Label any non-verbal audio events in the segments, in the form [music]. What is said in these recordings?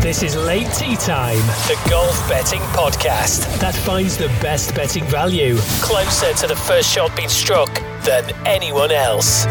This is Late Tee Time, the golf betting podcast that finds the best betting value closer to the first shot being struck than anyone else.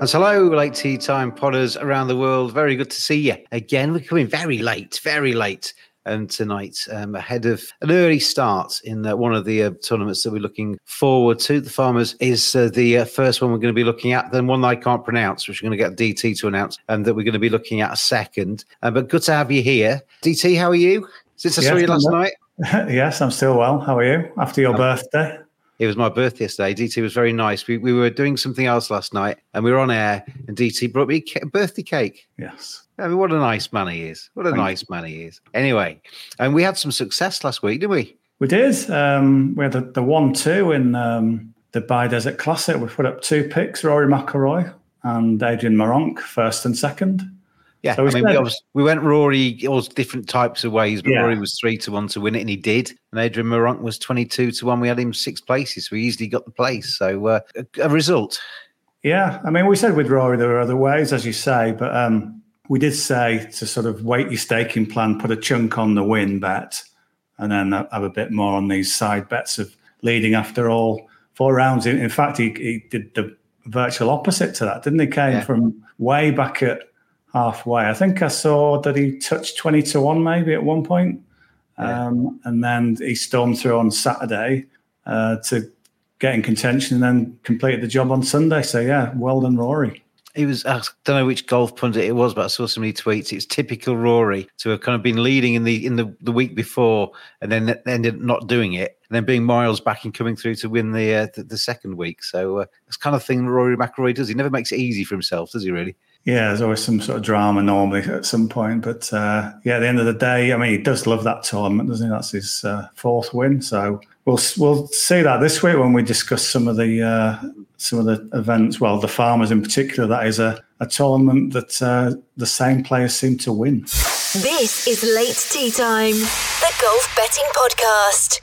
And hello, late tee time podders around the world. Very good to see you again. We're coming very late, very late and tonight um, ahead of an early start in uh, one of the uh, tournaments that we're looking forward to. The Farmers is uh, the uh, first one we're going to be looking at, then one I can't pronounce, which we're going to get DT to announce, and that we're going to be looking at a second. Uh, but good to have you here. DT, how are you? Since I yes, saw you last night? [laughs] yes, I'm still well. How are you after your um, birthday? It was my birthday yesterday. DT was very nice. We, we were doing something else last night and we were on air, and DT brought me a birthday cake. Yes. I mean, what a nice man he is. What a Thank nice you. man he is. Anyway, and we had some success last week, didn't we? We did. Um, we had the, the 1 2 in um, the Dubai Desert Classic. We put up two picks Rory McIlroy and Adrian Meronk, first and second. Yeah, so I mean, we, we, went Rory all different types of ways, but yeah. Rory was three to one to win it, and he did. And Adrian Meronk was twenty-two to one. We had him six places, so we easily got the place. So uh, a, a, result. Yeah, I mean, we said with Rory there were other ways, as you say, but um, we did say to sort of weight your staking plan, put a chunk on the win bet, and then have a bit more on these side bets of leading after all four rounds. In, in fact, he, he did the virtual opposite to that, didn't he? Came yeah. from way back at halfway. I think I saw that he touched 20 to 1 maybe at one point. Yeah. Um, and then he stormed through on Saturday uh, to get in contention and then completed the job on Sunday. So, yeah, well done, Rory. He was, I don't know which golf pundit it was, but I saw so many tweets. It's typical Rory to have kind of been leading in the in the, the week before and then ended up not doing it and then being miles back and coming through to win the uh, the, the, second week. So uh, it's kind of thing Rory McIlroy does. He never makes it easy for himself, does he? Really? Yeah, there's always some sort of drama normally at some point, but uh, yeah, at the end of the day, I mean, he does love that tournament, doesn't he? That's his uh, fourth win, so we'll we'll see that this week when we discuss some of the uh, some of the events. Well, the farmers in particular, that is a, a tournament that uh, the same players seem to win. This is late tee time, the golf betting podcast.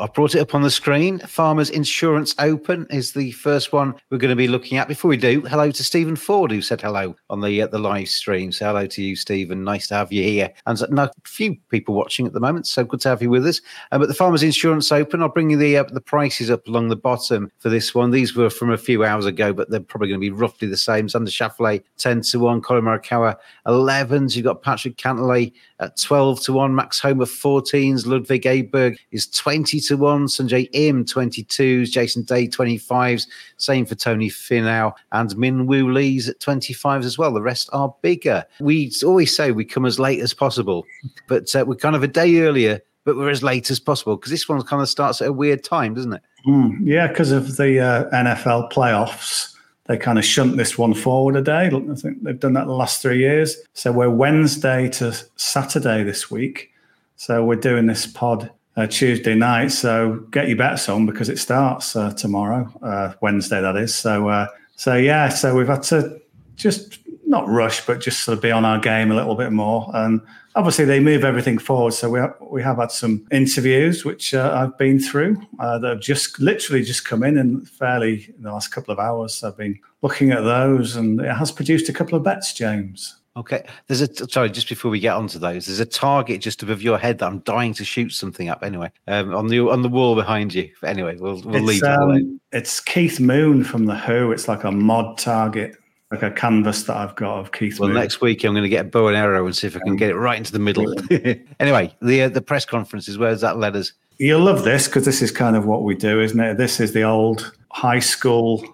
I've brought it up on the screen. Farmers Insurance Open is the first one we're going to be looking at. Before we do, hello to Stephen Ford, who said hello on the uh, the live stream. So hello to you, Stephen. Nice to have you here. And a few people watching at the moment, so good to have you with us. Uh, but the Farmers Insurance Open, I'll bring you the uh, the prices up along the bottom for this one. These were from a few hours ago, but they're probably going to be roughly the same. Xander Schauffele, 10 to 1. Collin Morikawa, 11s. You've got Patrick Cantlay at 12 to 1. Max Homa, 14s. Ludwig Åberg is 20 to 1. Sungjae Im, 22s. Jason Day, 25s. Same for Tony Finau and Min Woo Lee's at 25s as well. The rest are bigger. We always say we come as late as possible, but uh, we're kind of a day earlier, but we're as late as possible because this one kind of starts at a weird time, doesn't it? Mm, yeah, because of the uh, NFL playoffs they kind of shunt this one forward a day. I think they've done that the last three years. So we're Wednesday to Saturday this week. So we're doing this pod uh, Tuesday night. So get your bets on because it starts uh, tomorrow, uh, Wednesday that is. So uh, so yeah, so we've had to just not rush, but just sort of be on our game a little bit more. And obviously, they move everything forward. So we have, we have had some interviews which uh, I've been through uh, that have just literally just come in and fairly in the last couple of hours. I've been looking at those, and it has produced a couple of bets, James. Okay. There's a sorry, just before we get onto those, there's a target just above your head that I'm dying to shoot something up. Anyway, um, on the on the wall behind you. But anyway, we'll we'll it's, leave um, It's Keith Moon from the Who. It's like a mod target, like a canvas that I've got of Keith. Well, Moon. next week I'm going to get a bow and arrow and see if I can get it right into the middle. [laughs] anyway, the uh, the press conferences. Where's that led us? You'll love this because this is kind of what we do, isn't it? This is the old high school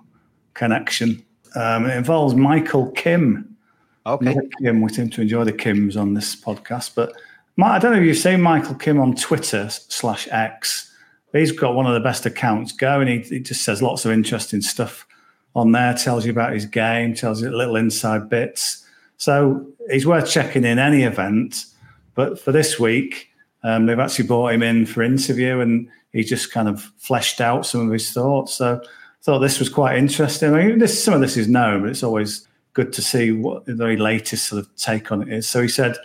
connection. Um, it involves Michael Kim Okay. Kim, we seem to enjoy the Kims on this podcast, but I don't know if you've seen Michael Kim on Twitter slash X. He's got one of the best accounts going. He, he just says lots of interesting stuff on there, tells you about his game, tells you little inside bits. So he's worth checking in any event. But for this week, um, they've actually brought him in for interview and he just kind of fleshed out some of his thoughts. So I thought this was quite interesting. I mean, this, some of this is known, but it's always good to see what the very latest sort of take on it is. So he said,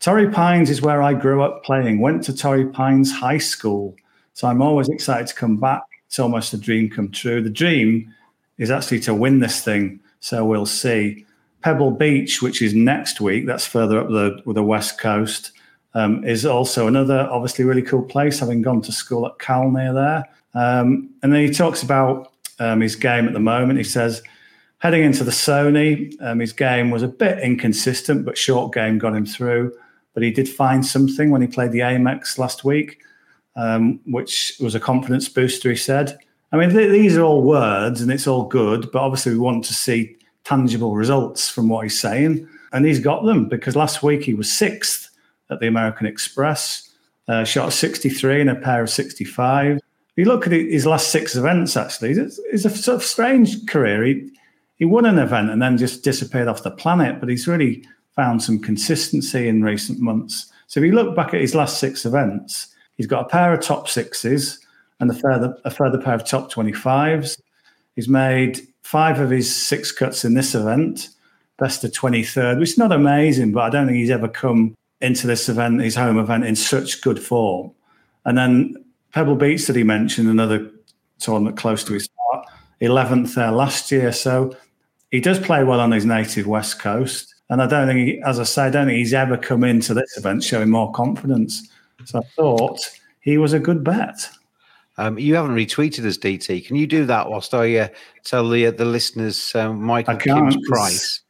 Torrey Pines is where I grew up playing, went to Torrey Pines High School. So I'm always excited to come back. It's almost a dream come true. The dream is actually to win this thing. So we'll see. Pebble Beach, which is next week, that's further up the, the west coast, um, is also another obviously really cool place, having gone to school at Cal near there. Um, and then he talks about um, his game at the moment. He says, heading into the Sony, um, his game was a bit inconsistent, but short game got him through but he did find something when he played the Amex last week, um, which was a confidence booster. He said. I mean, th- these are all words and it's all good, but obviously we want to see tangible results from what he's saying, and he's got them because last week he was sixth at the American Express, uh, shot 63 in a pair of 65. If you look at his last six events, actually, it's, it's a sort of strange career. He, he won an event and then just disappeared off the planet, but he's really found some consistency in recent months. So if you look back at his last six events, he's got a pair of top sixes and a further a further pair of top 25s. He's made five of his six cuts in this event, best of 23rd, which is not amazing, but I don't think he's ever come into this event, his home event, in such good form. And then Pebble Beach that he mentioned, another tournament close to his 11th there last year. So he does play well on his native West Coast. And I don't think, he, as I say, I don't think he's ever come into this event showing more confidence. So I thought he was a good bet. Um, you haven't retweeted us, DT. Can you do that whilst I uh, tell the uh, the listeners um, Michael Kim's price?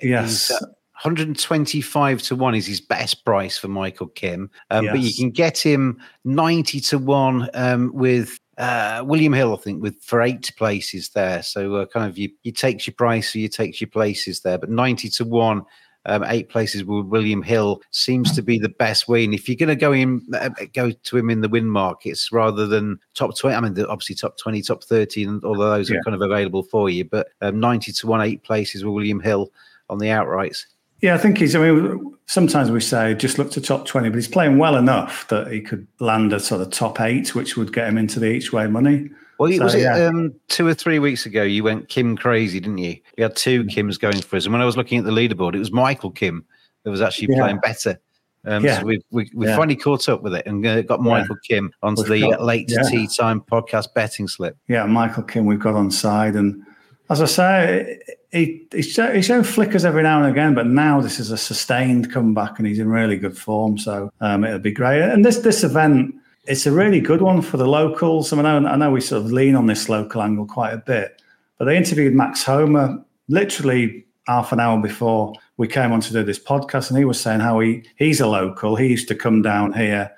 Yes. Uh, 125 to 1 is his best price for Michael Kim. Um, yes. But you can get him 90 to 1 um, with uh, William Hill, I think, with for eight places there. So uh, kind of you you takes your price or you takes your places there. But ninety to one, um, eight places with William Hill seems to be the best way. And if you're going to go in, uh, go to him in the win markets rather than top twenty, I mean, obviously top twenty, top thirty, and all of those yeah. are kind of available for you. But um, ninety to one, eight places with William Hill on the outrights. Yeah, I think he's. I mean, sometimes we say just look to top 20, but he's playing well enough that he could land a sort of top eight, which would get him into the each way money. Well, so, was it yeah. um, two or three weeks ago? You went Kim crazy, didn't you? You had two mm. Kims going for us. And when I was looking at the leaderboard, it was Michael Kim that was actually yeah. playing better. Um, yeah. So we we, we yeah. finally caught up with it and uh, got Michael Kim onto we've the got, late tee time podcast betting slip. Yeah, Michael Kim, we've got on side. And as I say, he, he's, shown flickers every now and again, but now this is a sustained comeback and he's in really good form. So um, it'll be great. And this this event, it's a really good one for the locals. I mean, I know, I know we sort of lean on this local angle quite a bit, but they interviewed Max Homa literally half an hour before we came on to do this podcast, and he was saying how he he's a local. He used to come down here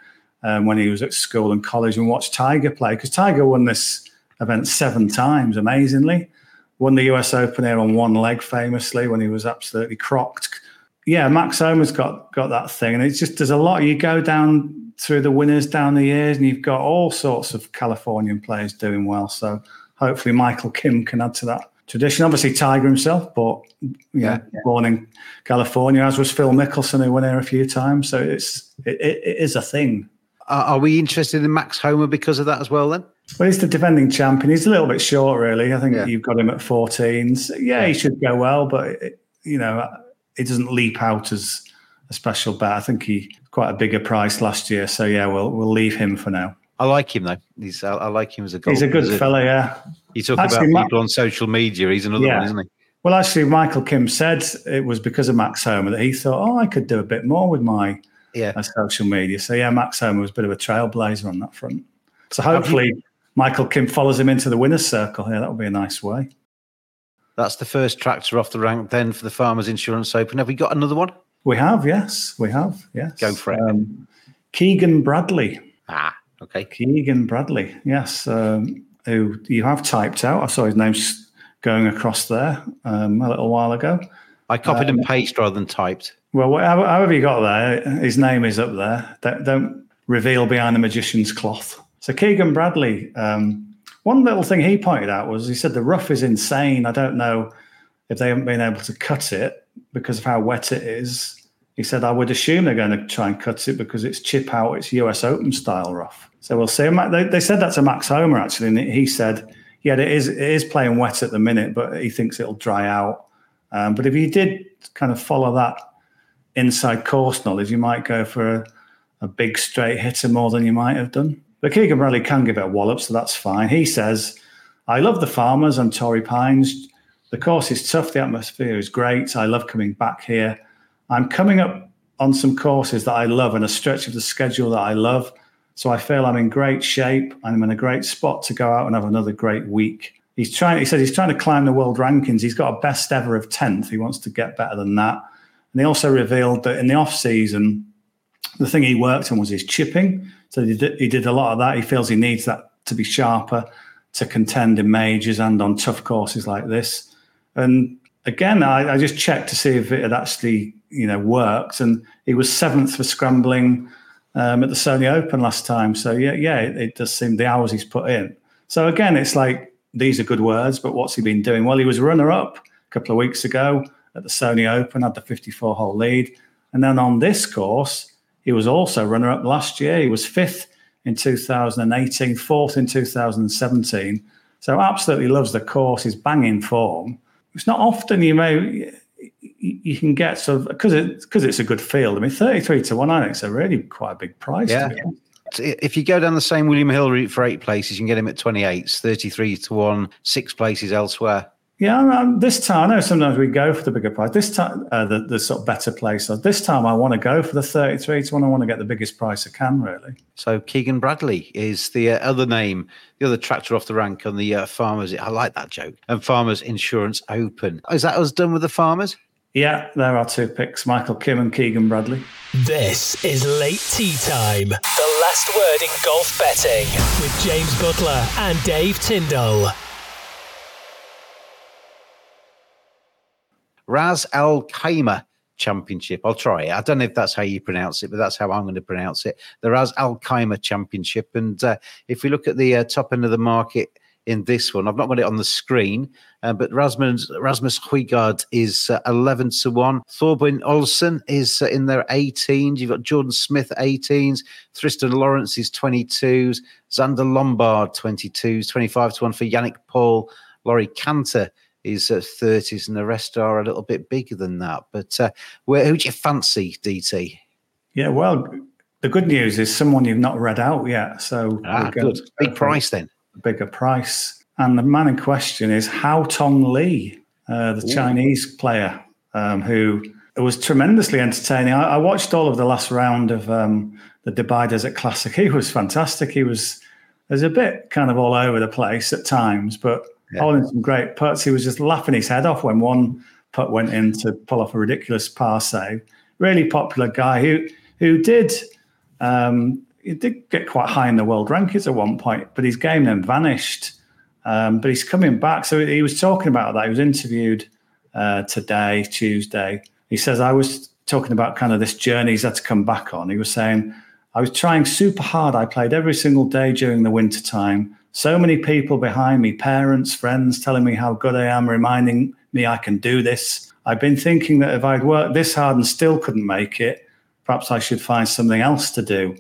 um, when he was at school and college and watch Tiger play because Tiger won this event seven times, amazingly won the US Open here on one leg famously when he was absolutely crocked. Yeah, Max Homa's got got that thing, and it's just there's a lot. You go down through the winners down the years, and you've got all sorts of Californian players doing well. So hopefully, Michael Kim can add to that tradition. Obviously, Tiger himself, but yeah, yeah. born in California, as was Phil Mickelson, who won here a few times. So it's it, it is a thing. Are we interested in Max Homa because of that as well? Then well, he's the defending champion. He's a little bit short, really. I think yeah. you've got him at 14. So, yeah, yeah, he should go well, but it, you know, it doesn't leap out as a special bet. I think he quite a bigger price last year. So yeah, we'll we'll leave him for now. I like him though. He's I, I like him as a golfer. He's a good fella, yeah. You talk actually, about people Ma- on social media. He's another yeah. one, isn't he? Well, actually, Michael Kim said it was because of Max Homa that he thought, oh, I could do a bit more with my, yeah. my social media. So yeah, Max Homa was a bit of a trailblazer on that front. So hopefully Michael Kim follows him into the winner's circle here. That would be a nice way. That's the first tractor off the rank then for the Farmers Insurance Open. Have we got another one? We have, yes. We have, yes. Go for it. Um, Keegan Bradley. Ah, okay. Keegan Bradley, yes. Um, who you have typed out. I saw his name going across there um, a little while ago. I copied and uh, pasted rather than typed. Well, however you got there, his name is up there. Don't, don't reveal behind the magician's cloth. So Keegan Bradley, um, one little thing he pointed out was he said the rough is insane. I don't know if they haven't been able to cut it because of how wet it is. He said, I would assume they're going to try and cut it because it's chip out, it's US Open style rough. So we'll see. They, they said that to Max Homa actually, and he said, yeah, it is, it is playing wet at the minute, but he thinks it'll dry out. Um, but if you did kind of follow that inside course knowledge, you might go for a, a big straight hitter more than you might have done. But Keegan Bradley can give it a wallop, so that's fine. He says, I love the farmers and Torrey Pines. The course is tough, the atmosphere is great. I love coming back here. I'm coming up on some courses that I love and a stretch of the schedule that I love. So I feel I'm in great shape. I'm in a great spot to go out and have another great week. He's trying, he said he's trying to climb the world rankings. He's got a best ever of 10th. He wants to get better than that. And he also revealed that in the off season, the thing he worked on was his chipping. So he did, he did a lot of that. He feels he needs that to be sharper to contend in majors and on tough courses like this. And again, I, I just checked to see if it had actually, you know, worked. And he was seventh for scrambling um, at the Sony Open last time. So yeah, yeah, it, it does seem the hours he's put in. So again, it's like these are good words, but what's he been doing? Well, he was runner up a couple of weeks ago at the Sony Open, had the 54 hole lead. And then on this course, he was also runner up last year. He was fifth in 2018, fourth in 2017. So absolutely loves the course. He's banging form. It's not often you may you can get sort of because it's because it's a good field. I mean, 33 to one, I think it's a really quite a big price. Yeah. If you go down the same William Hill route for eight places, you can get him at 28s, 33 to one, six places elsewhere. Yeah, um, this time I know sometimes we go for the bigger price. This time, uh, the, the sort of better place. So this time, I want to go for the thirty-three to one. I want to get the biggest price I can, really. So Keegan Bradley is the uh, other name, the other tractor off the rank on the uh, Farmers. I like that joke. And Farmers Insurance Open. Is that us done with the Farmers? Yeah, there are two picks: Michael Kim and Keegan Bradley. This is late tee time. The last word in golf betting with James Buttler and Dave Tindall. Ras Al Khaimah Championship. I'll try it. I don't know if that's how you pronounce it, but that's how I'm going to pronounce it. The Ras Al Khaimah Championship. And uh, if we look at the uh, top end of the market in this one, I've not got it on the screen, uh, but Rasmus Rasmus Højgaard is uh, 11 to 1. Thorbjørn Olesen is uh, in their 18s. You've got Jordan Smith 18s. Thriston Lawrence is 22s. Zander Lombard 22s. 25 to 1 for Yannick Paul. Laurie Canter is at 30s, and the rest are a little bit bigger than that. But uh, where who do you fancy, DT? Yeah, well, the good news is someone you've not read out yet. So ah, good. Big price then. Bigger price. And the man in question is Hao Tong Li, uh, the Ooh. Chinese player um, who was tremendously entertaining. I, I, watched all of the last round of um, the Dubai Desert Classic. [laughs] He was fantastic. He was, was a bit kind of all over the place at times, but yeah. holding some great putts. He was just laughing his head off when one putt went in to pull off a ridiculous par save. Really popular guy who who did um, he did get quite high in the world rankings at one point, but his game then vanished. Um, but he's coming back. So he was talking about that. He was interviewed uh, today, Tuesday. He says, I was talking about kind of this journey he's had to come back on. He was saying, I was trying super hard. I played every single day during the winter time. So many people behind me, parents, friends, telling me how good I am, reminding me I can do this. I've been thinking that if I'd worked this hard and still couldn't make it, perhaps I should find something else to do.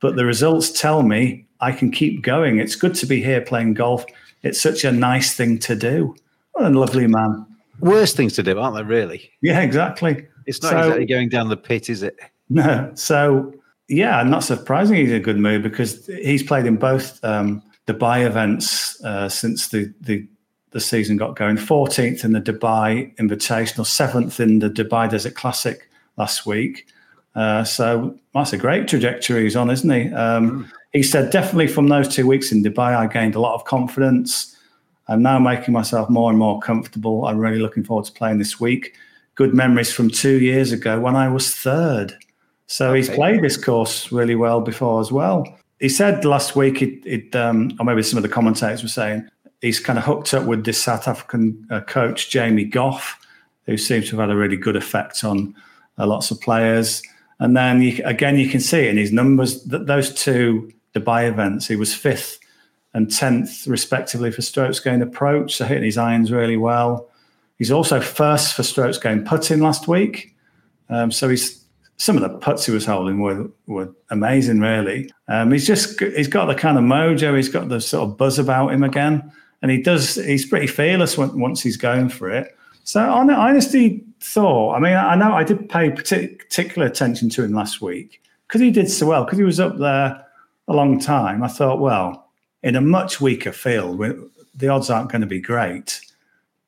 But the results tell me I can keep going. It's good to be here playing golf. It's such a nice thing to do. What a lovely man. Worst things to do, aren't they, really? Yeah, exactly. It's not so, exactly going down the pit, is it? [laughs] No. So, yeah, not surprising he's in a good mood because he's played in both um, Dubai events uh, since the, the the season got going. 14th in the Dubai Invitational, seventh in the Dubai Desert Classic last week. Uh, so that's a great trajectory he's on, isn't he? Um, he said, definitely from those two weeks in Dubai, I gained a lot of confidence. I'm now making myself more and more comfortable. I'm really looking forward to playing this week. Good memories from two years ago when I was third. So okay. he's played this course really well before as well he said last week, it, it um, or maybe some of the commentators were saying, he's kind of hooked up with this South African uh, coach, Jamie Goff, who seems to have had a really good effect on uh, lots of players. And then you, again, you can see in his numbers that those two Dubai events, he was fifth and 10th, respectively, for strokes gained approach. So hitting his irons really well. He's also first for strokes gained putting last week. Um, so he's some of the putts he was holding were were amazing, really. Um, he's just he's got the kind of mojo, he's got the sort of buzz about him again, and he does. He's pretty fearless when, once he's going for it. So I honestly thought. I mean, I know I did pay particular attention to him last week because he did so well because he was up there a long time. I thought, well, in a much weaker field, the odds aren't going to be great,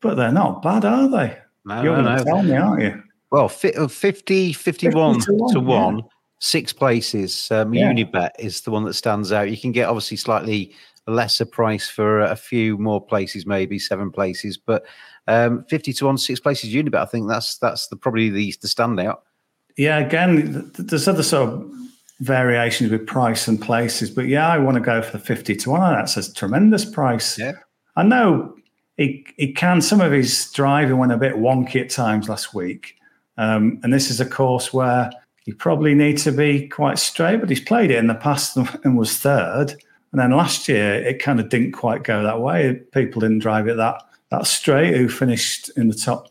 but they're not bad, are they? No, You're no, going to no. tell me, aren't you? Well, uh, 50, 51 50 to one, to one, yeah. six places. Um, Yeah. Unibet is the one that stands out. You can get obviously slightly lesser price for a few more places, maybe seven places, but um, 50 to one, six places Unibet. I think that's that's the probably the, the standout. Yeah, again, there's other sort of variations with price and places, but yeah, I want to go for the 50 to 1. That's a tremendous price. Yeah. I know he, he can, some of his driving went a bit wonky at times last week. Um, and this is a course where you probably need to be quite straight, but he's played it in the past [laughs] and was third. And then last year, it kind of didn't quite go that way. People didn't drive it that, that straight who finished in the top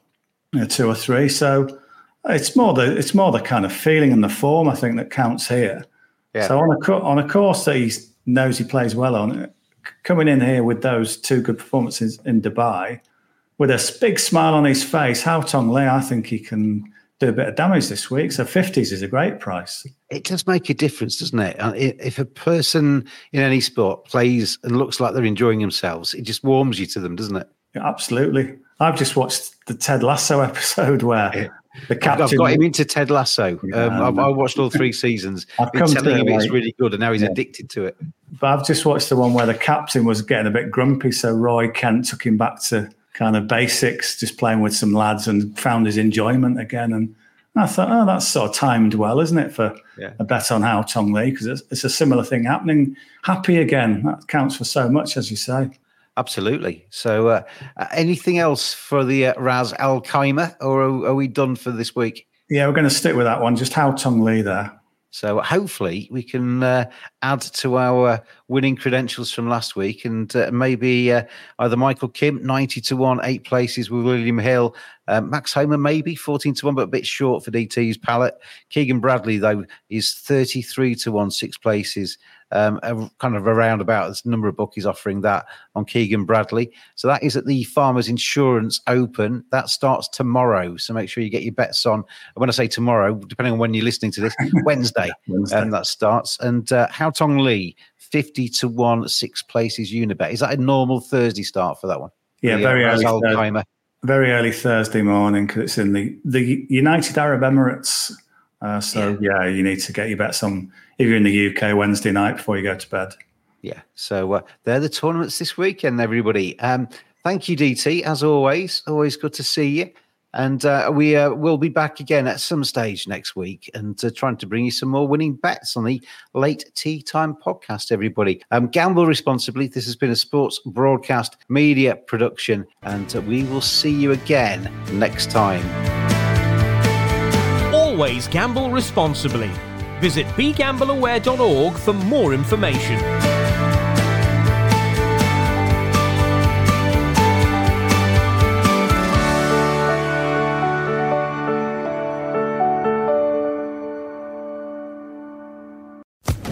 you know, two or three. So it's more the it's more the kind of feeling and the form I think that counts here. Yeah. So on a on a course that he knows he plays well on, coming in here with those two good performances in Dubai, with a big smile on his face, Hao Tong Li, I think he can do a bit of damage this week. So fifties is a great price. It does make a difference, doesn't it? Uh, If a person in any sport plays and looks like they're enjoying themselves, it just warms you to them, doesn't it? Yeah, absolutely. I've just watched the Ted Lasso [laughs] episode where Yeah. the captain. I've got him into Ted Lasso. Um, I've, I. Watched all three seasons. [laughs] I've Been come to telling him it's really good, and now he's Yeah. addicted to it. But I've just watched the one where the captain was getting a bit grumpy. So Roy Kent took him back to kind of basics, just playing with some lads and found his enjoyment again. And I thought, oh, that's sort of timed well, isn't it, for Yeah. a bet on Hao Tong Li? Because it's, it's a similar thing happening. Happy again. That counts for so much, as you say. Absolutely. So, uh, uh, anything else for the uh, Ras Al Khaimah, or are, are we done for this week? Yeah, we're going to stick with that one. Just Hao Tong Li there. So, hopefully, we can uh, add to our winning credentials from last week, and uh, maybe uh, either Michael Kim, ninety to one, eight places with William Hill, uh, Max Homa, maybe fourteen to one, but a bit short for DT's palette. Keegan Bradley, though, is thirty-three to one, six places. Um, a- kind of around about there's a number of bookies offering that on Keegan Bradley. So that is at the Farmers Insurance Open. That starts tomorrow. So make sure you get your bets on. When I say tomorrow, depending on when you're listening to this, [laughs] Wednesday, Wednesday. and that starts. And uh, Hao Tong Li, 50 to 1, six places Unibet. Is that a normal Thursday start for that one? Yeah, The, very uh, early. Thursday. Very early Thursday morning because it's in the the United Arab Emirates. Uh, so yeah. you need to get your bets on if you're in the UK Wednesday night before you go to bed. Yeah. So uh, they're the tournaments this weekend, everybody. Um, thank you, DT, as always. Always good to see you. And uh, we uh, will be back again at some stage next week and uh, trying to bring you some more winning bets on the Late Tee Time podcast, everybody. Um, gamble responsibly. This has been a sports broadcast media production, and uh, we will see you again next time. Always gamble responsibly. Visit begambleaware.org for more information.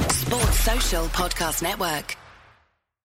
Sports Social Podcast Network.